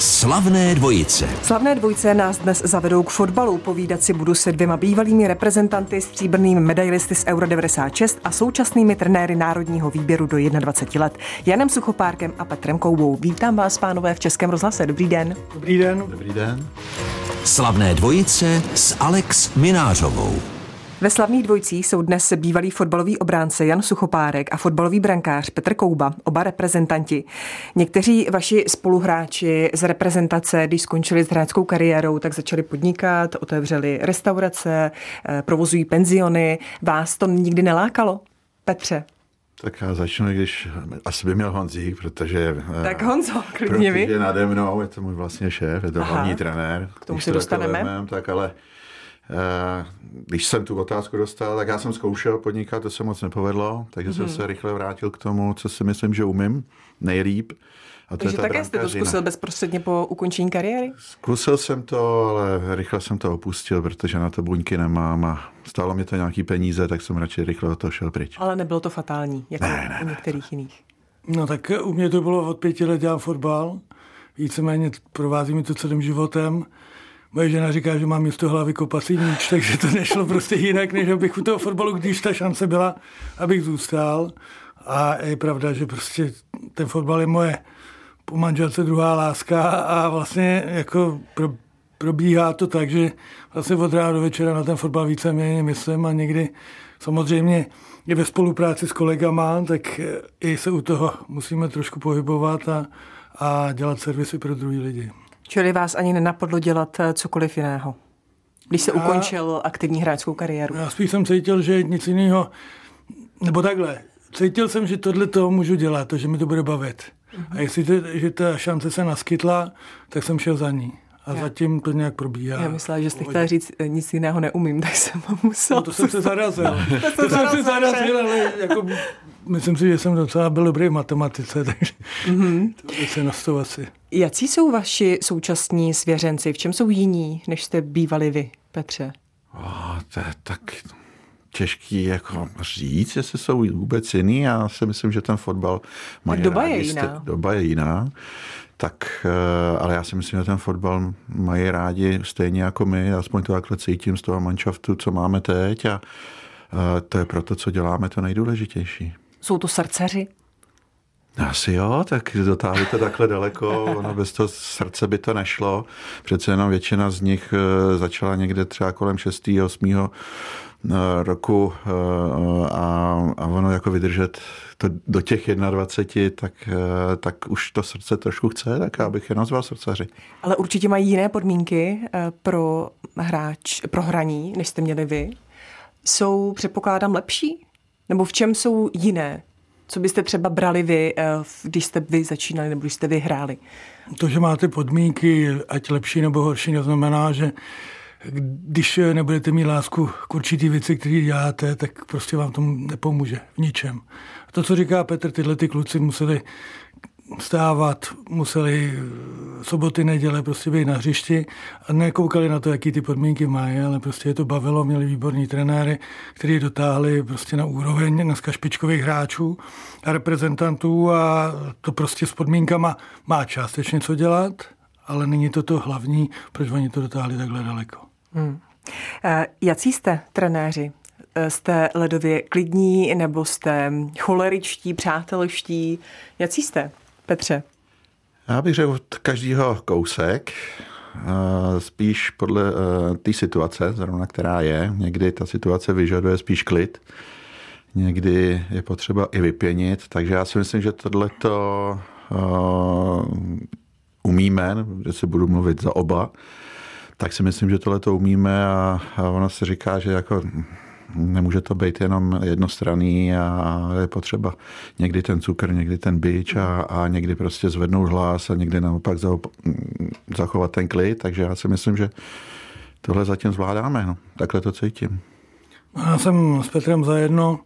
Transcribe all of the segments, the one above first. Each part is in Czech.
Slavné dvojice. Slavné dvojice nás dnes zavedou k fotbalu. Povídat si budu se dvěma bývalými reprezentanty, stříbrnými medailisty z Euro 96 a současnými trenéry národního výběru do 21 let. Janem Suchopárkem a Petrem Koubou. Vítám vás, pánové, v Českém rozhlase. Dobrý den. Dobrý den. Dobrý den. Slavné dvojice s Alex Minářovou. Ve slavných dvojcích jsou dnes bývalý fotbalový obránce Jan Suchopárek a fotbalový brankář Petr Kouba, oba reprezentanti. Někteří vaši spoluhráči z reprezentace, když skončili s hráčskou kariérou, tak začali podnikat, otevřeli restaurace, eh, provozují penziony. Vás to nikdy nelákalo? Petře. Tak já začnu, když asi by měl Honzík, protože... Eh, tak Honzo, klidně vy. Protože nade mnou, je to můj vlastně šéf, je to Aha, hlavní trenér. K tomu se dostaneme. Tak ale když jsem tu otázku dostal, tak já jsem zkoušel podnikat, to se moc nepovedlo, takže mm-hmm. jsem mhm. se rychle vrátil k tomu, co si myslím, že umím nejlíp. A to Takže také jste to zkusil bezprostředně po ukončení kariéry? Zkusil jsem to, ale rychle jsem to opustil, protože na to buňky nemám a stálo mi to nějaký peníze, tak jsem radši rychle od toho šel pryč. Ale nebylo to fatální, jako ne, ne, u některých ne. jiných. No tak u mě to bylo od pěti let dělám fotbal, víceméně provází mi to celým životem. Moje žena říká, že mám místo hlavy kopací míč, takže to nešlo prostě jinak, než abych u toho fotbalu, když ta šance byla, abych zůstal. A je pravda, že prostě ten fotbal je moje po manželce druhá láska a vlastně jako pro, probíhá to tak, že vlastně od rána do večera na ten fotbal víceméně myslím a někdy samozřejmě je ve spolupráci s kolegama, tak i se u toho musíme trošku pohybovat a, a dělat servisy pro druhý lidi. Čili vás ani nenapadlo dělat eh, cokoliv jiného, když se já, ukončil aktivní hráčskou kariéru? Já spíš jsem cítil, že nic jiného, nebo takhle, cítil jsem, že tohle to můžu dělat, to, že mi to bude bavit. Mm-hmm. A jestli to, že ta šance se naskytla, tak jsem šel za ní. A já. zatím to nějak probíhá. Já myslela, že jste chtěla říct, eh, nic jiného neumím, tak jsem musel. No to jsem se zarazil. to, to jsem se zarazil, ale jako, myslím si, že jsem docela byl dobrý v matematice, takže mm-hmm. to by se na asi. Jací jsou vaši současní svěřenci? V čem jsou jiní, než jste bývali vy, Petře? Oh, to je tak těžký jako říct, jestli jsou vůbec jiný. Já si myslím, že ten fotbal má doba je jiná. Doba je jiná. Tak, eh, ale já si myslím, že ten fotbal mají rádi stejně jako my, aspoň to takhle cítím z toho manšaftu, co máme teď a eh, to je proto, co děláme, to nejdůležitější. Jsou to srdceři? Asi jo, tak dotáhli to takhle daleko, ono bez toho srdce by to nešlo. Přece jenom většina z nich eh, začala někde třeba kolem 6. 8. roku a, a ono jako vydržet to do těch 21, tak, eh, tak už to srdce trošku chce, tak já bych je nazval srdcaři. Ale určitě mají jiné podmínky eh, pro hráč, pro hraní, než jste měli vy. Jsou, předpokládám, lepší? Nebo v čem jsou jiné? Co byste třeba brali vy, eh, když jste vy začínali nebo když jste vy hráli? To, že máte podmínky, ať lepší nebo horší, neznamená, že když nebudete mít lásku k určitý věci, které děláte, tak prostě vám to nepomůže v ničem. To, co říká Petr, tyhle ty kluci museli stávat, museli soboty, neděle prostě být na hřišti a nekoukali na to, jaký ty podmínky mají, ale prostě je to bavilo, měli výborní trenéry, kteří dotáhli prostě na úroveň dneska špičkových hráčů a reprezentantů a to prostě s podmínkama má částečně co dělat, ale není to to hlavní, proč oni to dotáhli takhle daleko. Hmm. Uh, jací jste trenéři? Eh, jste ledově klidní nebo jste choleričtí, přátelští? Jací jste, Petře? Já bych řekl od každého kousek, spíš podle té situace, zrovna která je. Někdy ta situace vyžaduje spíš klid, někdy je potřeba i vypěnit, takže já si myslím, že tohleto umíme, že si budu mluvit za oba, tak si myslím, že tohle to umíme a, a ono se říká, že jako nemůže to být jenom jednostranný a je potřeba někdy ten cukr, někdy ten byč a, a někdy prostě zvednout hlas a někdy naopak zachovat ten klid, takže já si myslím, že tohle zatím zvládáme, no. takhle to cítím. Já jsem s Petrem zajedno,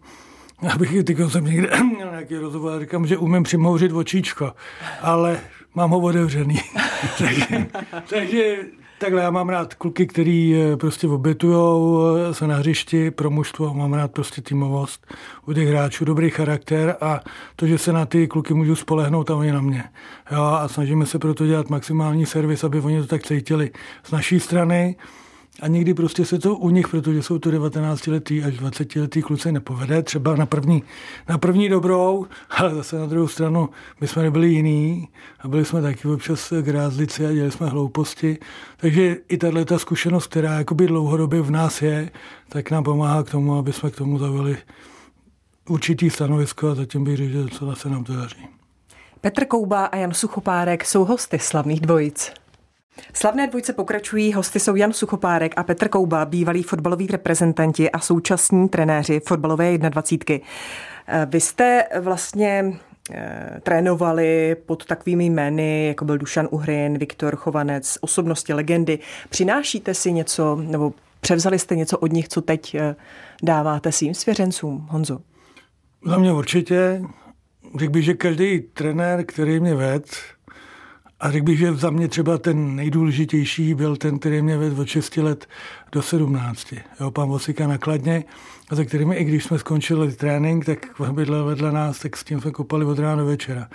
abych teď jsem někde měl nějaký rozhovor říkám, že umím přimouřit očíčko, ale mám ho otevřený. takže, takže takhle já mám rád kluky, který eh, prostě obětujou eh, se na hřišti pro mužstvo, mám rád prostě týmovost u těch hráčů, dobrý charakter a to, že se na ty kluky můžu spolehnout a oni na mě. Jo, a snažíme se proto dělat maximální servis, aby oni to tak cítili z naší strany. A někdy prostě se to u nich, protože jsou to 19 letý až 20 letý kluci, nepovede. Třeba na první, na první dobrou, ale zase na druhou stranu my jsme nebyli jiný a byli jsme taky občas grázlici a dělali jsme hlouposti. Takže i tahle ta zkušenost, která jakoby dlouhodobě v nás je, tak nám pomáhá k tomu, aby jsme k tomu zavili určitý stanovisko a zatím bych řekl, že docela se nám to daří. Petr Kouba a Jan Suchopárek jsou hosty slavných dvojic. Slavné dvojce pokračují, hosty jsou Jan Suchopárek a Petr Kouba, bývalí fotbaloví reprezentanti a současní trenéři fotbalové 21. Eh, vy jste vlastně eh, trénovali pod takovými jmény, jako byl Dušan Uhrin, Viktor Chovanec, osobnosti, legendy. Přinášíte si něco, nebo převzali jste něco od nich, co teď eh, dáváte svým svěřencům, Honzo? Za mě určitě. Řekl bych, že každý trenér, který mě ved, a řekl bych, že za mě třeba ten nejdůležitější byl ten, který mě vedl od 6 let do 17. Jo, pan Vosika nakladně, a za kterými, i když jsme skončili trénink, tak bydlel vedle nás, tak s tím jsme kopali od rána do večera.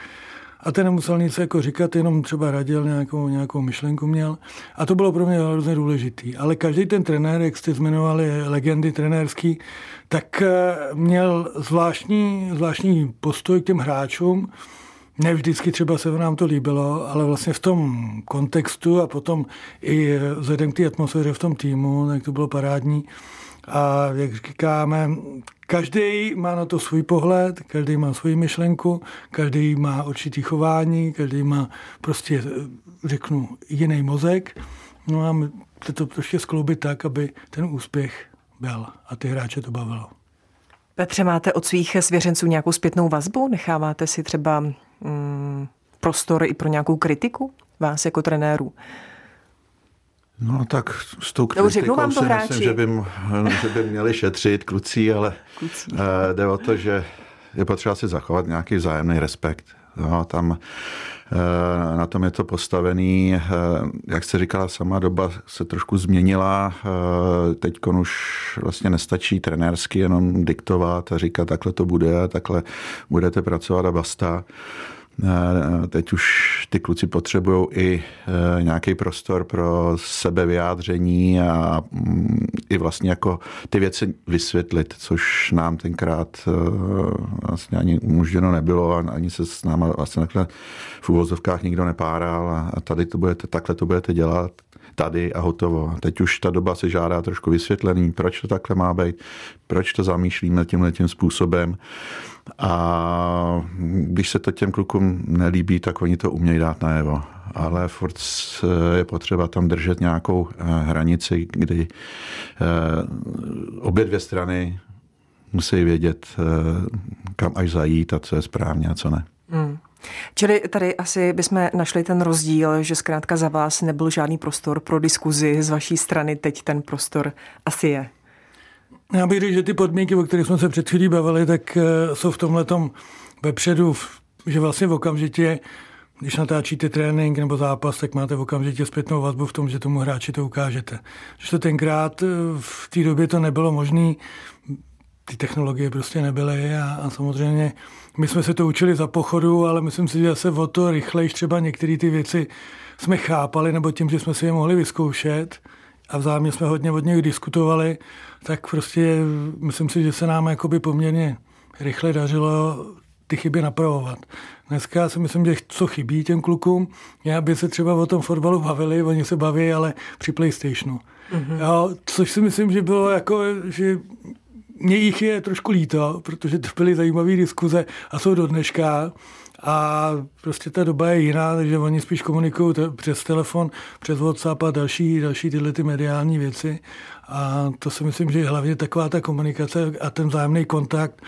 A ten nemusel nic jako říkat, jenom třeba radil, nějakou, nějakou myšlenku měl. A to bylo pro mě hrozně důležitý. Ale každý ten trenér, jak jste zmiňovali, legendy trenérský, tak eh, měl zvláštní, zvláštní postoj k těm hráčům, ne vždycky třeba se nám to líbilo, ale vlastně v tom kontextu a potom i vzhledem k té atmosféře v tom týmu, tak to bylo parádní. A jak říkáme, každý má na to svůj pohled, každý má svoji myšlenku, každý má určitý chování, každý má prostě, řeknu, jiný mozek. No a to prostě skloubit tak, aby ten úspěch byl a ty hráče to bavilo. Petře, máte od svých svěřenců nějakou zpětnou vazbu? Necháváte si třeba mm, prostor i pro nějakou kritiku vás jako trenéru? No tak s tou kritikou vám to si hráči. myslím, že by, že by měli šetřit kluci, ale kluci. Eh, jde o to, že je potřeba si zachovat nějaký vzájemný respekt. No, tam eh, na tom je to postavený. Eh, jak jste říkala, sama doba se trošku změnila. Teď už vlastně nestačí trenérsky jenom diktovat a říkat, takhle to bude, takhle budete pracovat a basta. Eh, teď už ty kluci potřebují i eh, nějaký prostor pro sebevyjádření a mm, i vlastně jako ty věci vysvětlit, což nám tenkrát eh, vlastně ani umožněno nebylo a ani se s náma vlastně takhle v úvozovkách nikdo nepáral a tady to budete, takhle to budete dělat tady a hotovo. Teď už ta doba se žádá trošku vysvětlený, proč to takhle má být, proč to zamýšlíme tímhle tím způsobem. A když se to těm klukům nelíbí, tak oni to umějí dát najevo. Ale furt je potřeba tam držet nějakou eh, hranici, kdy eh, obě dvě strany musí vědět, eh, kam až zajít a co je správně a co ne. Hmm. Čili tady asi bychom našli ten rozdíl, že zkrátka za vás nebyl žádný prostor pro diskuzi z vaší strany, teď ten prostor asi je. Já bych řekl, že ty podmínky, o kterých jsme se před chvílí bavili, tak eh, jsou v tomhle vepředu, že vlastně v okamžitě, když natáčíte trénink nebo zápas, tak máte v okamžitě zpětnou vazbu v tom, že tomu hráči to ukážete. Že to tenkrát eh, v té době to nebylo možné, ty technologie prostě nebyly a, a samozřejmě my jsme se to učili za pochodu, ale myslím si, že se o to rychleji třeba některé ty věci jsme chápali, nebo tím, že jsme si je mohli vyzkoušet a vzájemně jsme hodně od nich diskutovali, tak prostě myslím si, že se nám jakoby poměrně rychle dařilo ty chyby napravovat. Dneska si myslím, že co chybí těm klukům, je, aby se třeba o tom fotbalu bavili, oni se baví, ale při PlayStationu. Mm-hmm. Jo, což si myslím, že bylo jako, že mě jich je trošku líto, protože to byly zajímavé diskuze a jsou do dneška. A prostě ta doba je jiná, takže oni spíš komunikují přes telefon, přes WhatsApp a další, další tyhle ty mediální věci. A to si myslím, že je hlavně taková ta komunikace a ten vzájemný kontakt,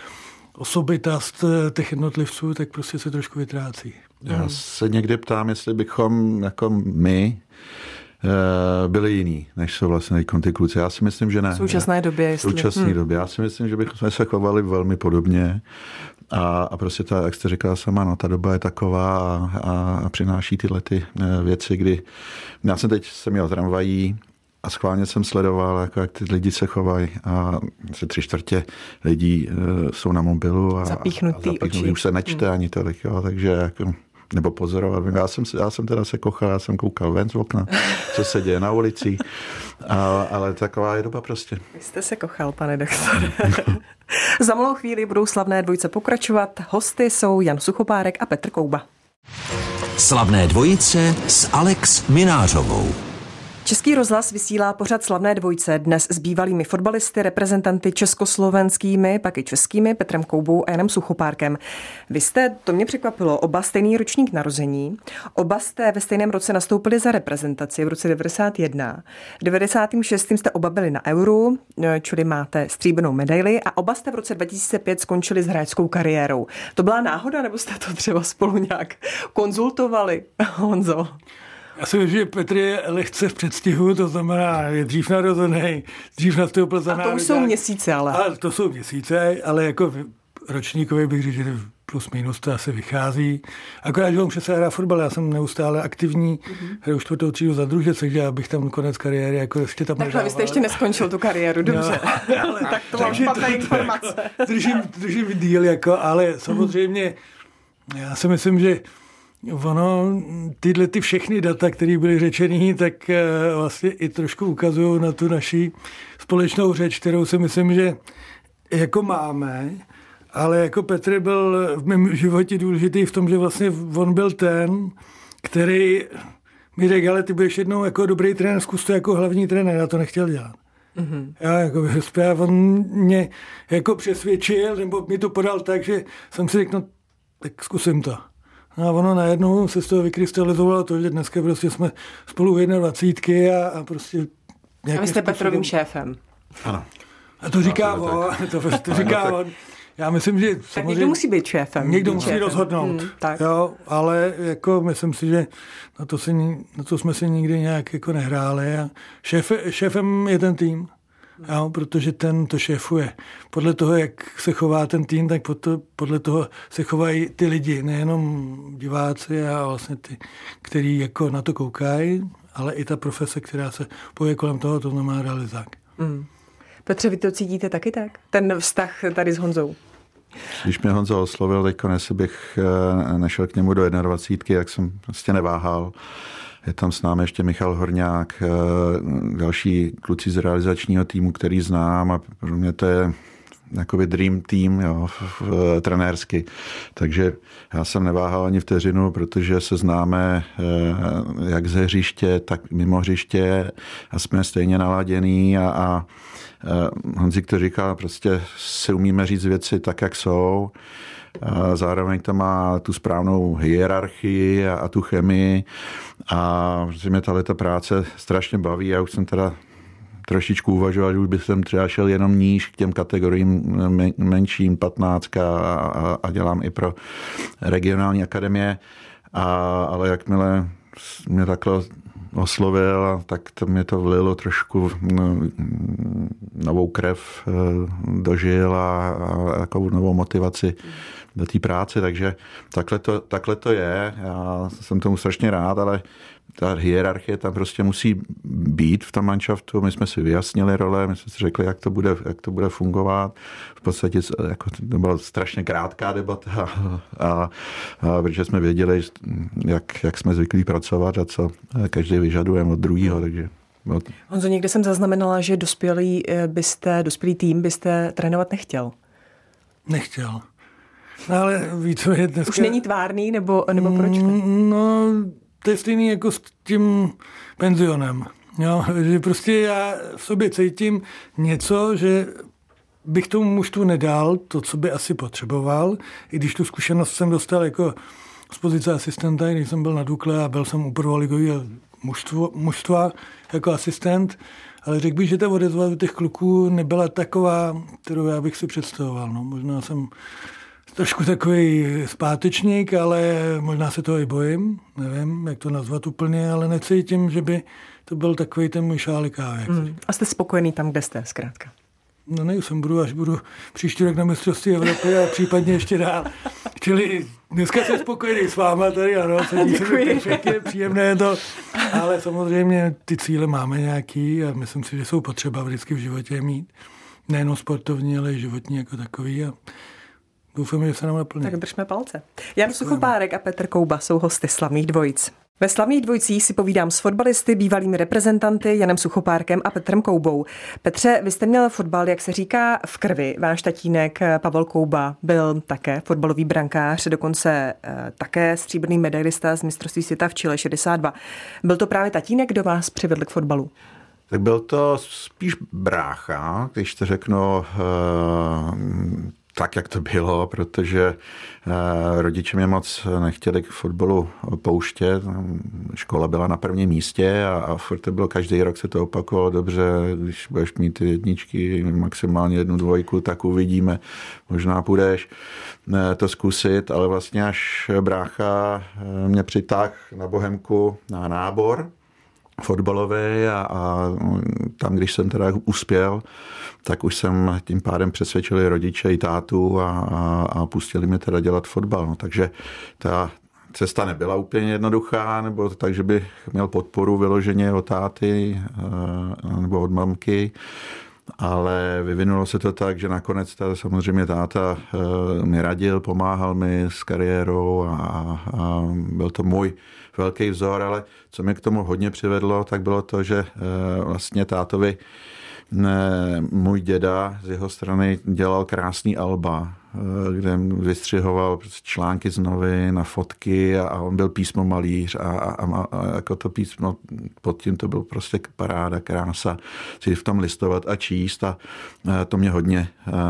osobitost těch jednotlivců, tak prostě se trošku vytrácí. Já se někdy ptám, jestli bychom jako my Eh, byli jiný, než jsou vlastně ty kluci. Já si myslím, že ne. V současné době, jestli... V současné hmm. době. Já si myslím, že bychom se chovali velmi podobně A, a prostě ta, jak jste říkala sama, no, ta doba je taková a, a, a přináší tyhle ty eh, věci, kdy já jsem teď jsem měl tramvají, a schválně jsem sledoval, jako jak ty lidi se chovají a asi tři čtvrtě lidí uh, jsou na mobilu a, zapíchnutý, a zapíchnutý oči. už se nečte hmm. ani tolik, jo, takže jako, nebo pozorovat. Já jsem, já jsem teda se kochal, já jsem koukal ven z okna, co se děje na ulici, a, ale taková je doba prostě. Vy jste se kochal, pane doktore. Za malou chvíli budou slavné dvojce pokračovat. Hosty jsou Jan Suchopárek a Petr Kouba. Slavné dvojice s Alex Minářovou. Český rozhlas vysílá pořad slavné dvojce dnes s bývalými fotbalisty, reprezentanty československými, pak i českými, Petrem Koubou a Janem Suchopárkem. Vy jste, to mě překvapilo, oba stejný ročník narození. Oba jste ve stejném roce nastoupili za reprezentaci v roce 91. V 96. jste oba byli na Euru, čili máte stříbrnou medaili a oba jste v roce 2005 skončili s hráčskou kariérou. To byla náhoda, nebo jste to třeba spolu nějak konzultovali, Honzo? Já si myslím, že Petr je lehce v předstihu, to znamená, je dřív narozený, dřív nastoupil za A to už jsou měsíce, ale. A to jsou měsíce, ale jako ročníkově bych řekl, že plus minus to asi vychází. Akorát, že on přece hrá fotbal, já jsem neustále aktivní, mm-hmm. hraju čtvrtou třídu za druže, takže já bych tam konec kariéry jako ještě tam Takhle, vy jste ještě neskončil tu kariéru, no, dobře. No, ale, tak to mám špatné informace. držím, držím díl, jako, ale samozřejmě já si myslím, že Ono, tyhle ty všechny data, které byly řečený, tak eh, vlastně i trošku ukazují na tu naši společnou řeč, kterou si myslím, že jako máme, ale jako Petr byl v mém životě důležitý v tom, že vlastně on byl ten, který mi řekl, ale ty budeš jednou jako dobrý trenér, zkus to jako hlavní trenér, já to nechtěl dělat. Mm-hmm. Já jako on mě jako přesvědčil, nebo mi to podal tak, že jsem si řekl, no tak zkusím to. A ono najednou se z toho vykrystalizovalo to, že dneska prostě jsme spolu 21 a, a prostě... A vy jste Petrovým šéfem. Ano. A to říká on, to, to říká on. Já myslím, že tak někdo musí být šéfem. Někdo musí šéfem. rozhodnout. Hmm, tak. Jo, ale jako myslím si, že na to, si, na to jsme si nikdy nějak jako nehráli. A šéf, šéfem je ten tým jo, protože ten to šéfuje. Podle toho, jak se chová ten tým, tak podle toho se chovají ty lidi, nejenom diváci a vlastně ty, který jako na to koukají, ale i ta profese, která se poje kolem toho, to znamená realizák. Mm. Petře, vy to cítíte taky tak? Ten vztah tady s Honzou? Když mě Honzo oslovil, teď konec bych eh, nešel k němu do 21, jak jsem prostě neváhal. Je tam s námi ještě Michal Horňák, eh, další kluci z realizačního týmu, který znám a pro mě to je jakoby dream team jo, trenérsky. Takže já jsem neváhal ani vteřinu, protože se známe eh, jak ze hřiště, tak mimo hřiště a jsme stejně naladěný a, a eh, Honzik to říká, prostě si umíme říct věci tak, jak jsou. Zároveň to má tu správnou hierarchii a, a tu chemii. A že mě tahle práce strašně baví. Já už jsem teda trošičku uvažoval, že už bych jsem třeba šel jenom níž k těm kategoriím menším, 15 a, a, a dělám i pro regionální akademie. A, ale jakmile mě takhle oslovil, tak to mě to vlilo trošku no, novou krev eh, dožil a, a jako novou motivaci do té práce, takže takhle to, takhle to je. Já jsem tomu strašně rád, ale ta hierarchie tam prostě musí být v tom manšaftu. My jsme si vyjasnili role, my jsme si řekli, jak to bude, jak to bude fungovat. V podstatě jako, to byla strašně krátká debata, a, a, a, protože jsme věděli, jak, jak jsme zvyklí pracovat a co každý vyžadujeme od druhého. Takže Honzo, někde jsem zaznamenala, že dospělý eh, byste, dospělý tým byste trénovat nechtěl. Nechtěl. No ale ví, co je dneska... Už není tvárný, nebo, nebo proč? Mm, no, to je stejný jako s tím penzionem. Jo, že prostě já v sobě cítím něco, že bych tomu mužstvu nedal to, co by asi potřeboval, i když tu zkušenost jsem dostal jako z pozice asistenta, když jsem byl na Dukle a byl jsem u prvoligového mužstva, mužstva jako asistent, ale řekl bych, že ta odezva těch kluků nebyla taková, kterou já bych si představoval. No, možná jsem trošku takový zpátečník, ale možná se toho i bojím. Nevím, jak to nazvat úplně, ale necítím, že by to byl takový ten můj šálek Mm. A jste spokojený tam, kde jste, zkrátka? No nejsem, budu až budu příští rok na mistrovství Evropy a případně ještě dál. Čili dneska jsem spokojený s váma tady, ano, sedí se pěkně, příjemné je to, ale samozřejmě ty cíle máme nějaký a myslím si, že jsou potřeba vždycky v životě mít. Nejenom sportovní, ale i životní jako takový a doufám, že se nám naplní. Tak držme palce. Jan Suchopárek a Petr Kouba jsou hosty slavných dvojic. Ve slavných dvojcích si povídám s fotbalisty, bývalými reprezentanty Janem Suchopárkem a Petrem Koubou. Petře, vy jste měl fotbal, jak se říká, v krvi. Váš tatínek Pavel Kouba byl také fotbalový brankář, dokonce eh, také stříbrný medailista z mistrovství světa v Chile 62. Byl to právě tatínek, kdo vás přivedl k fotbalu? Tak byl to spíš brácha, když to řeknu eh, tak, jak to bylo, protože eh, rodiče mě moc nechtěli k fotbalu pouštět. Škola byla na prvním místě a, a furt to bylo každý rok se to opakovalo dobře, když budeš mít ty jedničky, maximálně jednu dvojku, tak uvidíme, možná půjdeš eh, to zkusit, ale vlastně až brácha eh, mě přitáhl na Bohemku na nábor, fotbalové a, a tam, když jsem teda uspěl, tak už jsem tím pádem přesvědčil rodiče i tátu a, a, a pustili mě teda dělat fotbal. No, takže ta cesta nebyla úplně jednoduchá, nebo tak, že bych měl podporu vyloženě od táty eh, nebo od mamky, ale vyvinulo se to tak, že nakonec ta, samozřejmě táta eh, mi radil, pomáhal mi s kariérou a, a byl to můj velký vzor, ale co mě k tomu hodně přivedlo, tak bylo to, že eh, vlastně tátovi můj děda z jeho strany dělal krásný alba, eh, kde vystřihoval články z novin na fotky a, on byl písmo malíř a, a, a, a jako to písmo pod tím to byl prostě paráda, krása, si v tom listovat a číst a eh, to mě hodně,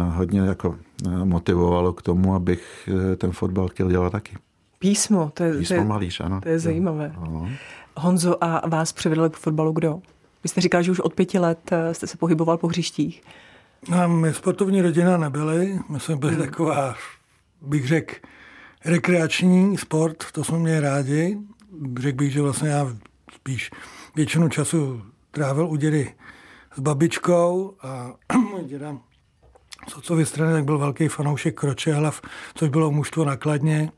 hodně jako motivovalo k tomu, abych ten fotbal chtěl dělat taky. Písmo, to je, Písmo to je, malíř, ano. To je zajímavé. Ano. Honzo, a vás přivedl k fotbalu kdo? Vy jste říkal, že už od pěti let eh, jste se pohyboval po hřištích. No, my sportovní rodina nebyli, my jsme byli hmm. taková, bych řekl, rekreační sport, to jsme měli rádi. Řekl bych, že vlastně já spíš většinu času trávil u dědy s babičkou a můj děda z otcovy strany tak byl velký fanoušek Kročehlav, což bylo mužstvo nakladně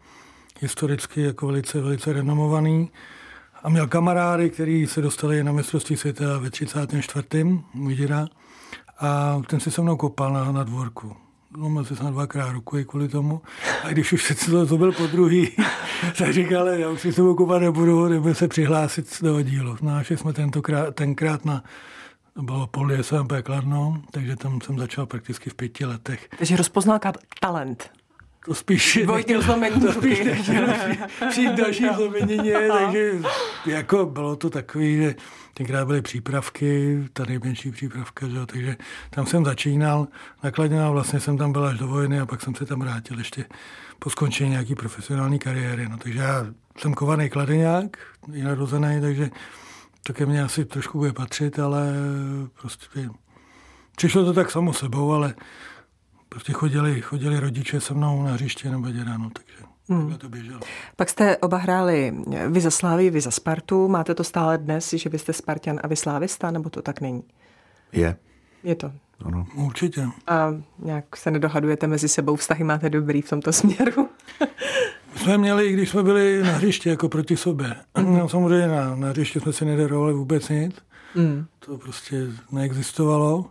historicky jako velice, velice renomovaný. A měl kamarády, kteří se dostali na mistrovství světa ve 34. můj děda. A ten si se mnou kopal na, na dvorku. Zlomil se snad dvakrát ruku kvůli tomu. A když už se to, byl po druhý, tak říkal, já už si s tebou kopat nebudu, nebo se přihlásit do oddílu. No a jsme tentokrát, tenkrát na to bylo pol SMP Kladno, takže tam jsem začal prakticky v pěti letech. Takže rozpoznal talent to spíš... Dvojitým zlomením to spíš přijít další zlomenině, takže jako bylo to takový, že tenkrát byly přípravky, ta nejmenší přípravka, že? takže tam jsem začínal, nakladně a vlastně jsem tam byl až do vojny a pak jsem se tam vrátil ještě po skončení nějaký profesionální kariéry. No, takže já jsem kovaný kladeňák, je narozený, takže to ke mně asi trošku bude patřit, ale prostě přišlo to tak samo sebou, ale prostě chodili, chodili rodiče se mnou na hřiště nebo děda, no, takže hmm. to běželo. Pak jste oba hráli vy za Slávy, vy za Spartu. Máte to stále dnes, že vy jste Spartan a vy Slávista, nebo to tak není? Je. Je to. Ano. Určitě. A nějak se nedohadujete mezi sebou, vztahy máte dobrý v tomto směru? jsme měli, když jsme byli na hřišti jako proti sobě. Mm. No, samozřejmě na, na hřišti jsme si nedarovali vůbec nic. Mm. To prostě neexistovalo.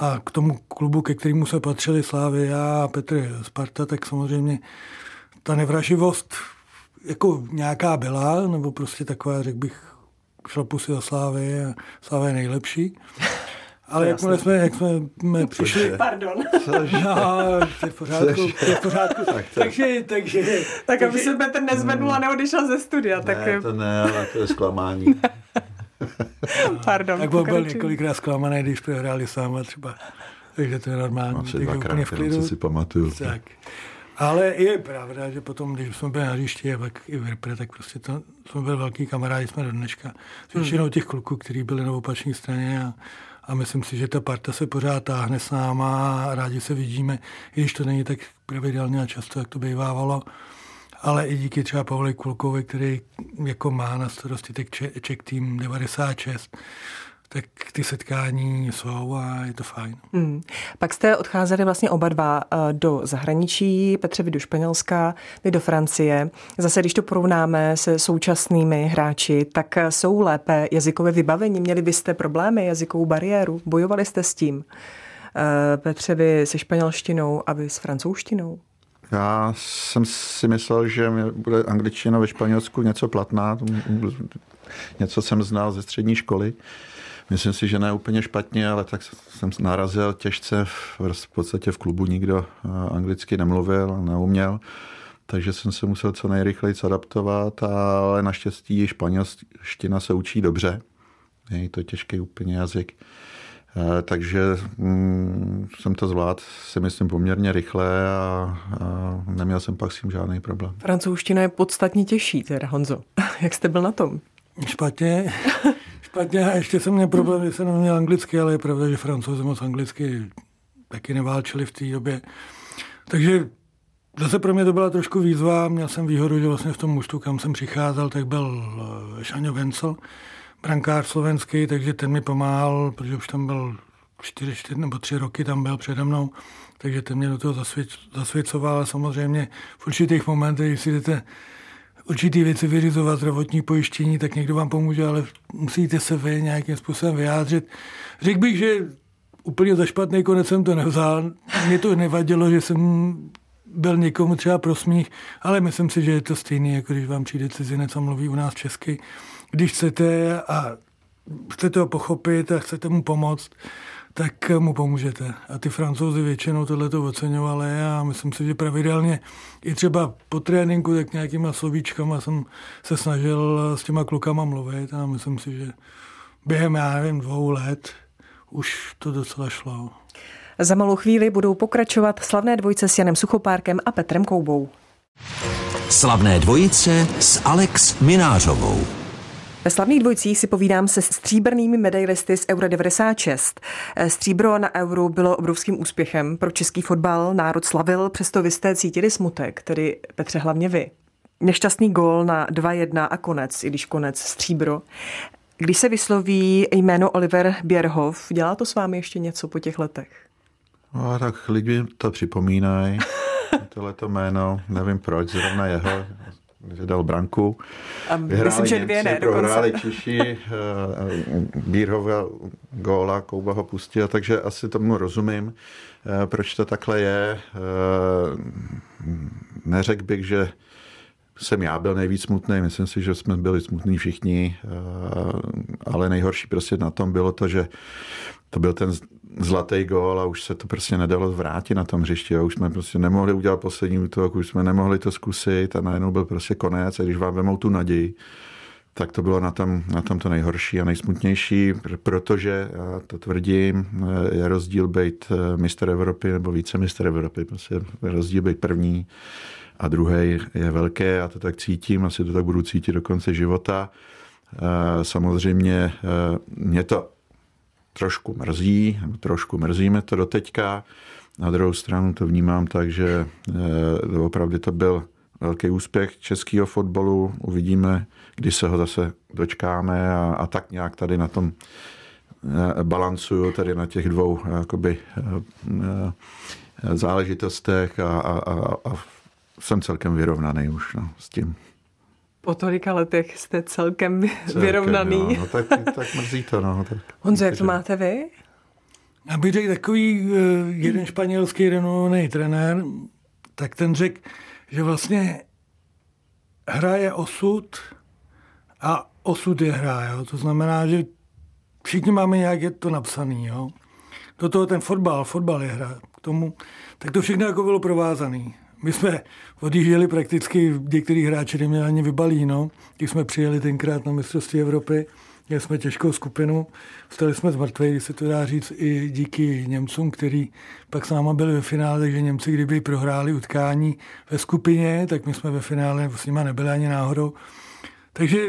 A k tomu klubu, ke kterému se patřili Slávy, já a Petr Sparta, tak samozřejmě ta nevraživost jako nějaká byla, nebo prostě taková, řekl bych, šlapu si za Slávy a Slávy je nejlepší. Ale jakmile jsme, jak jsme, jsme přišli... Pardon. No, to je v pořádku. To je v pořádku. tak, to... takže, takže... Tak aby se Petr nezvednul a neodešel ze studia. Ne, tak... to ne, ale to je zklamání. Pardon, tak byl několikrát zklamaný, když prohráli sám třeba. Takže to je normální. Asi dvakrát, v klidu. si pamatuju. Tak. Ale je pravda, že potom, když jsme byli na hřišti a pak i v repre, tak prostě to, jsme byli velký kamarádi, jsme do dneška. S většinou těch kluků, kteří byli na opačné straně a, a myslím si, že ta parta se pořád táhne s náma a rádi se vidíme, i když to není tak pravidelně a často, jak to bývávalo ale i díky třeba Pavli Kulkovi, který jako má na starosti teď Czech Team 96, tak ty setkání jsou a je to fajn. Hmm. Pak jste odcházeli vlastně oba dva eh, do zahraničí, Petře vy do Španělska, vy do Francie. Zase, když to porovnáme se současnými hráči, tak jsou lépe jazykově vybavení. Měli byste problémy, jazykovou bariéru? Bojovali jste s tím? Eh, Petře, vy se španělštinou a vy s francouzštinou? Já jsem si myslel, že bude angličtina ve Španělsku něco platná. Něco jsem znal ze střední školy. Myslím si, že ne úplně špatně, ale tak jsem narazil těžce. V podstatě v klubu nikdo eh, anglicky nemluvil, neuměl. Takže jsem se musel co nejrychleji adaptovat, ale naštěstí španělština se učí dobře. Je to těžký úplně jazyk. Eh, takže mm, jsem to zvládl, si myslím, poměrně rychle a, a neměl jsem pak s tím žádný problém. Francouzština je podstatně těžší, teda Honzo. Jak jste byl na tom? Špatně. Špatně a ještě jsem měl problém, že jsem neměl anglicky, ale je pravda, že francouzi moc anglicky taky neválčili v té době. Takže zase pro mě to byla trošku výzva. Měl jsem výhodu, že vlastně v tom mužstvu, kam jsem přicházel, tak byl eh, Šaňo Vencel, brankář slovenský, takže ten mi pomáhal, protože už tam byl čtyři, čtyři nebo tři roky tam byl přede mnou, takže ten mě do toho zasvěc, zasvěcoval a samozřejmě v určitých momentech, když si jdete určitý věci vyřizovat, zdravotní pojištění, tak někdo vám pomůže, ale musíte se vy nějakým způsobem vyjádřit. Řekl bych, že úplně za špatný konec jsem to nevzal. Mě to nevadilo, že jsem byl někomu třeba pro smích, ale myslím si, že je to stejný, jako když vám přijde cizinec a mluví u nás česky. Když chcete a chcete ho pochopit a chcete mu pomoct, tak mu pomůžete. A ty francouzi většinou tohleto oceňovali a myslím si, že pravidelně i třeba po tréninku tak nějakýma slovíčkama jsem se snažil s těma klukama mluvit a myslím si, že během, já nevím, dvou let už to docela šlo. Za malou chvíli budou pokračovat slavné dvojice s Janem Suchopárkem a Petrem Koubou. Slavné dvojice s Alex Minářovou. Ve slavných dvojcích si povídám se stříbrnými medailisty z Euro 96. Stříbro na Euro bylo obrovským úspěchem pro český fotbal, národ slavil, přesto vy jste cítili smutek, tedy Petře hlavně vy. Nešťastný gól na 2-1 a konec, i když konec stříbro. Když se vysloví jméno Oliver Bierhoff, dělá to s vámi ještě něco po těch letech? No, tak lidi to připomínají, tohleto jméno, nevím proč, zrovna jeho, že dal branku. A myslím, že dvě ne, prohráli Češi, eh, Bírhova góla, Kouba ho pustil, takže asi tomu rozumím, eh, proč to takhle je. Eh, neřekl bych, že jsem já byl nejvíc smutný, myslím si, že jsme byli smutní všichni, ale nejhorší prostě na tom bylo to, že to byl ten zlatý gól a už se to prostě nedalo vrátit na tom hřišti. A už jsme prostě nemohli udělat poslední útok, už jsme nemohli to zkusit a najednou byl prostě konec. A když vám vemou tu naději, tak to bylo na tom, na tom to nejhorší a nejsmutnější, protože, já to tvrdím, je rozdíl být eh, mistr Evropy nebo více mistr Evropy. Prostě rozdíl být první a druhý je velké a to tak cítím, asi to tak budu cítit do konce života. Eh, samozřejmě eh, mě to trošku mrzí, trošku mrzíme to doteďka. Na druhou stranu to vnímám tak, že eh, opravdu to byl velký úspěch českého fotbalu. Uvidíme, kdy se ho zase dočkáme a, a tak nějak tady na tom eh, balancuju, tady na těch dvou jakoby, eh, záležitostech a, a, a, a jsem celkem vyrovnaný už no, s tím. Po tolika letech jste celkem, celkem vyrovnaný. Jo, no, tak, tak mrzí to. No, tak. Honzo, jak to máte vy? Já bych řekl takový eh, jeden španělský renomovaný trenér, tak ten řekl, že vlastně hra je osud a osud je hra. Jo? To znamená, že všichni máme nějak je to napsaný. Jo? Do toho ten fotbal, fotbal je hra. K tomu, tak to všechno jako bylo provázané. My jsme odjížděli prakticky, některý hráči neměli ani vybalí, no. Když jsme přijeli tenkrát na mistrovství Evropy, měli jsme těžkou skupinu, stali jsme z mrtvej, se to dá říct, i díky Němcům, který pak s náma byli ve finále, takže Němci, kdyby prohráli utkání ve skupině, tak my jsme ve finále s nimi nebyli ani náhodou. Takže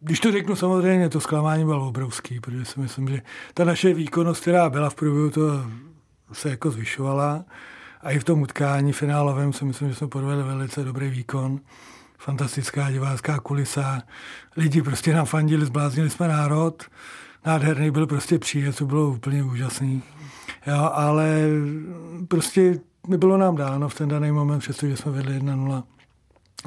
když to řeknu samozřejmě, to zklamání bylo obrovský, protože si myslím, že ta naše výkonnost, která byla v průběhu, to se jako zvyšovala. A i v tom utkání finálovém si myslím, že jsme podvedli velice dobrý výkon. Fantastická divácká kulisa. Lidi prostě nám fandili, zbláznili jsme národ. nádherný, byl prostě příjezd, to bylo úplně úžasný. Jo, ale prostě nebylo nám dáno v ten daný moment, přestože jsme vedli 1-0.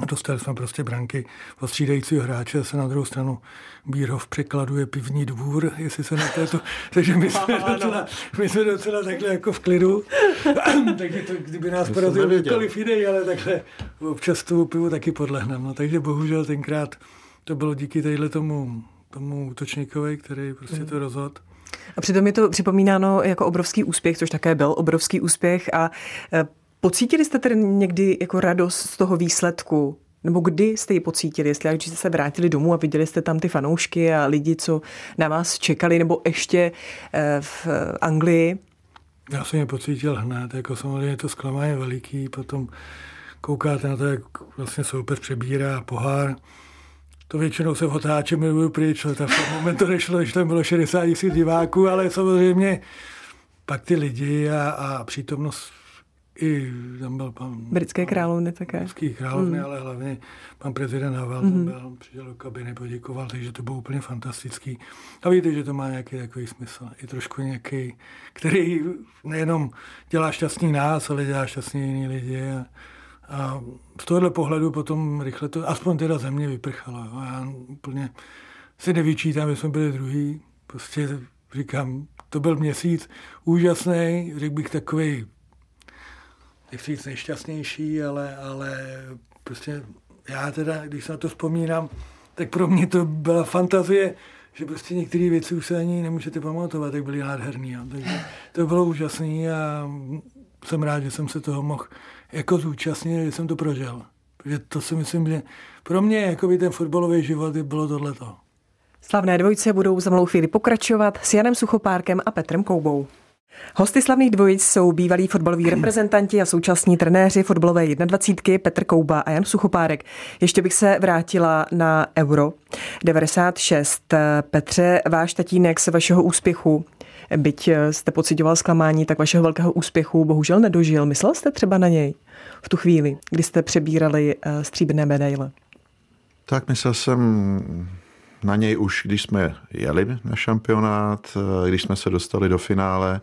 Dostali jsme prostě branky od střídajícího hráče, se na druhou stranu Bírhov překladuje pivní dvůr, jestli se na této... Takže my jsme, docela, my jsme docela takhle jako v klidu. takže to, kdyby nás porazil kdokoliv jiný, ale takhle občas tomu pivu taky podlehneme. No, takže bohužel tenkrát to bylo díky tadyhle tomu, tomu útočníkovi, který prostě to rozhodl. A přitom je to připomínáno jako obrovský úspěch, což také byl obrovský úspěch a e, Pocítili jste tedy někdy jako radost z toho výsledku? Nebo kdy jste ji pocítili? Jestli když jste se vrátili domů a viděli jste tam ty fanoušky a lidi, co na vás čekali, nebo ještě e, v Anglii? Já jsem je pocítil hned, jako samozřejmě to zklamání veliký, potom koukáte na to, jak vlastně soupeř přebírá pohár, to většinou se otáčím, nebudu pryč, ale v moment to nešlo, že tam bylo 60 tisíc diváků, ale samozřejmě pak ty lidi a, a přítomnost i tam byl pan... Britské královny také. Britský královny, mm. ale hlavně pan prezident Havel mm. byl, přišel do kabiny, poděkoval, takže to bylo úplně fantastický. A víte, že to má nějaký takový smysl. I trošku nějaký, který nejenom dělá šťastný nás, ale dělá šťastný jiný lidi. A, a z tohohle pohledu potom rychle to, aspoň teda země vyprchala. A já úplně si nevyčítám, že jsme byli druhý. Prostě říkám, to byl měsíc úžasný, řekl bych takový, nechci říct nejšťastnější, ale, ale prostě já teda, když se na to vzpomínám, tak pro mě to byla fantazie, že prostě některé věci už se ani nemůžete pamatovat, jak byly nádherný. Takže to bylo úžasné a jsem rád, že jsem se toho mohl jako zúčastnit, že jsem to prožil. Protože to si myslím, že pro mě jako by ten fotbalový život bylo tohleto. Slavné dvojce budou za malou chvíli pokračovat s Janem Suchopárkem a Petrem Koubou. Hosty slavných dvojic jsou bývalí fotbaloví reprezentanti a současní trenéři fotbalové 21. Petr Kouba a Jan Suchopárek. Ještě bych se vrátila na Euro 96. Petře, váš tatínek se vašeho úspěchu byť eh, jste pocitoval zklamání, tak vašeho velkého úspěchu bohužel nedožil. Myslel jste třeba na něj v tu chvíli, kdy jste přebírali eh, stříbrné medaile? Tak myslel jsem na něj už, když jsme jeli na šampionát, eh, když jsme se dostali do finále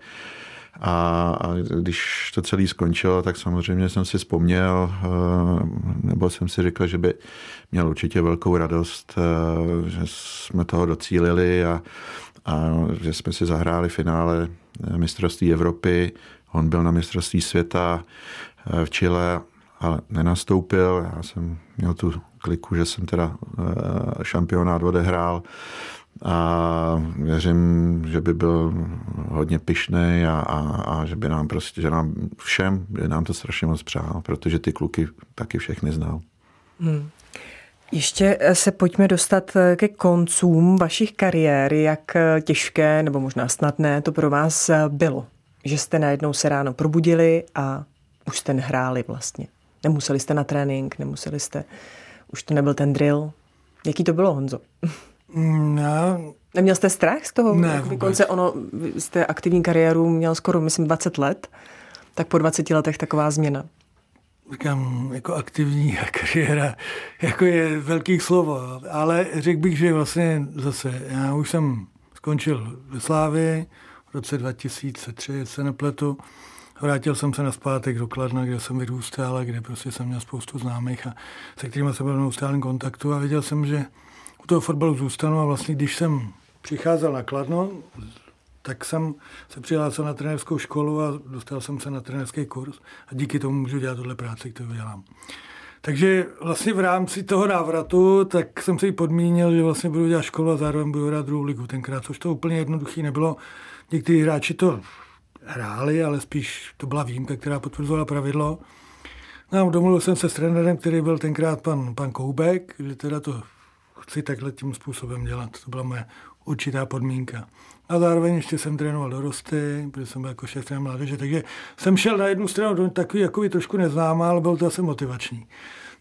a, a když to celé skončilo, tak samozřejmě jsem si vzpomněl, nebo jsem si řekl, že by měl určitě velkou radost, že jsme toho docílili a, a že jsme si zahráli finále eh, mistrovství Evropy. On byl na mistrovství světa eh, v Chile, ale nenastoupil. Já jsem měl tu kliku, že jsem teda eh, šampionát odehrál a věřím, že by byl hodně pišný a, a, a že by nám prostě, že nám všem, by nám to strašně moc přál, protože ty kluky taky všechny znal. Hmm. Ještě eh, se pojďme dostat eh, ke koncům vašich kariér. Jak těžké nebo možná snadné to pro vás bylo? Že jste najednou se ráno probudili a už jste nehráli vlastně. Nemuseli jste na trénink, nemuseli jste, už to nebyl ten drill. Jaký to bylo, Honzo? No, Neměl jste strach z toho? Ne, konce ono, jste aktivní kariéru měl skoro, myslím, 20 let, tak po 20 letech taková změna říkám, jako aktivní kariéra, jako je velký slovo, ale řekl bych, že vlastně zase, já už jsem skončil ve Slávě v roce 2003, se nepletu, Vrátil jsem se na zpátek do Kladna, kde jsem vyrůstal, kde prostě jsem měl spoustu známých a se kterými jsem byl v neustálém kontaktu a viděl jsem, že u toho fotbalu zůstanu a vlastně když jsem přicházel na Kladno tak jsem se přihlásil na trenérskou školu a dostal jsem se na trenérský kurz a díky tomu můžu dělat tohle práci, kterou dělám. Takže vlastně v rámci toho návratu, tak jsem si podmínil, že vlastně budu dělat školu a zároveň budu hrát druhou ligu tenkrát, což to úplně jednoduchý nebylo. Někteří hráči to hráli, ale spíš to byla výjimka, která potvrzovala pravidlo. No, domluvil jsem se s trenérem, který byl tenkrát pan, pan Koubek, že teda to chci takhle tím způsobem dělat. To byla moje určitá podmínka. A zároveň ještě jsem trénoval dorosty, protože jsem byl jako šéf mládeže, takže jsem šel na jednu stranu do takový jako trošku neznámá, ale byl to asi motivační.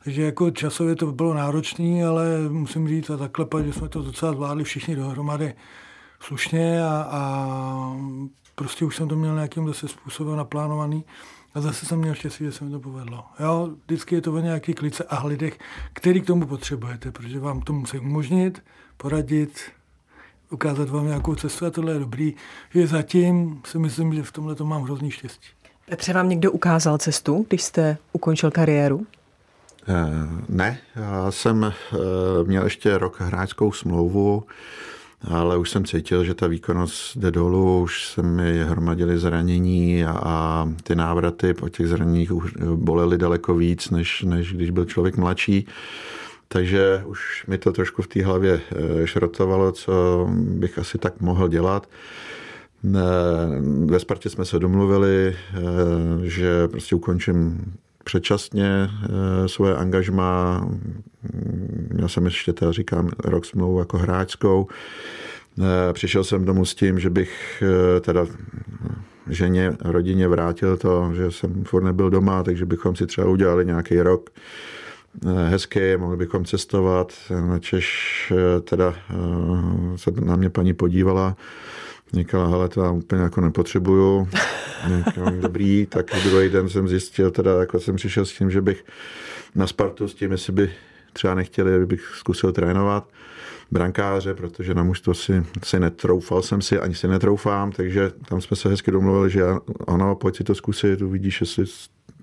Takže jako časově to bylo náročné, ale musím říct a zaklepat, že jsme to docela zvládli všichni dohromady slušně a, a prostě už jsem to měl nějakým zase způsobem naplánovaný. A zase jsem měl štěstí, že se mi to povedlo. Jo, vždycky je to o nějaký klice a lidech, který k tomu potřebujete, protože vám to musí umožnit, poradit, ukázat vám nějakou cestu a tohle je dobrý. Že zatím si myslím, že v tomhle to mám hrozný štěstí. Petře, vám někdo ukázal cestu, když jste ukončil kariéru? Ne, já jsem měl ještě rok hráčskou smlouvu, ale už jsem cítil, že ta výkonnost jde dolů, už se mi hromadily zranění a, a ty návraty po těch zraněních už bolely daleko víc, než, než když byl člověk mladší. Takže už mi to trošku v té hlavě eh, šrotovalo, co bych asi tak mohl dělat. Ve Spartě jsme se domluvili, eh, že prostě ukončím předčasně eh, svoje angažma. Měl jsem ještě, teda říkám, rok smlouvu jako hráčskou. Přišel jsem domů s tím, že bych teda ženě, rodině vrátil to, že jsem furt nebyl doma, takže bychom si třeba udělali nějaký rok Eh, hezké, mohli bychom cestovat. Češ eh, teda eh, se na mě paní podívala, říkala, hele, to já úplně jako nepotřebuju. Říkala, dobrý, tak druhý den jsem zjistil, teda jako jsem přišel s tím, že bych na Spartu s tím, jestli by třeba nechtěli, abych zkusil trénovat brankáře, protože na mužstvo si, si netroufal jsem si, ani si netroufám, takže tam jsme se hezky domluvili, že ano, pojď si to zkusit, uvidíš, jestli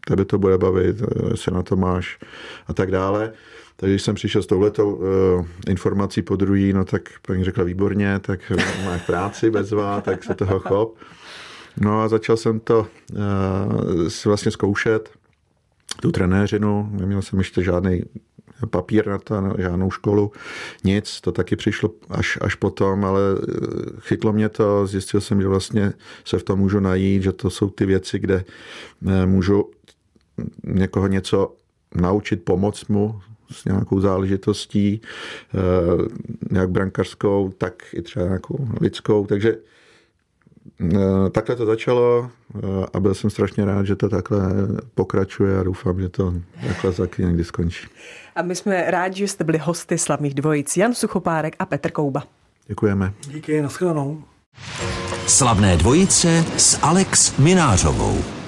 tebe to bude bavit, eh, se na to máš a tak dále. Takže když jsem přišel s touhletou uh, informací po druhý, no tak paní řekla výborně, tak máš práci bezvá, tak se toho chop. No a začal jsem to uh, vlastně zkoušet, tu trenéřinu, neměl jsem ještě žádný papír na to, žádnou školu, nic, to taky přišlo až, až potom, ale chytlo mě to, zjistil jsem, že vlastně se v tom můžu najít, že to jsou ty věci, kde můžu někoho něco naučit, pomoct mu s nějakou záležitostí, eh, jak brankařskou, tak i třeba nějakou lidskou. Takže eh, takhle to začalo eh, a byl jsem strašně rád, že to takhle pokračuje a doufám, že to takhle taky někdy skončí. A my jsme rádi, že jste byli hosty slavných dvojic Jan Suchopárek a Petr Kouba. Děkujeme. Díky, nashledanou. Slavné dvojice s Alex Minářovou.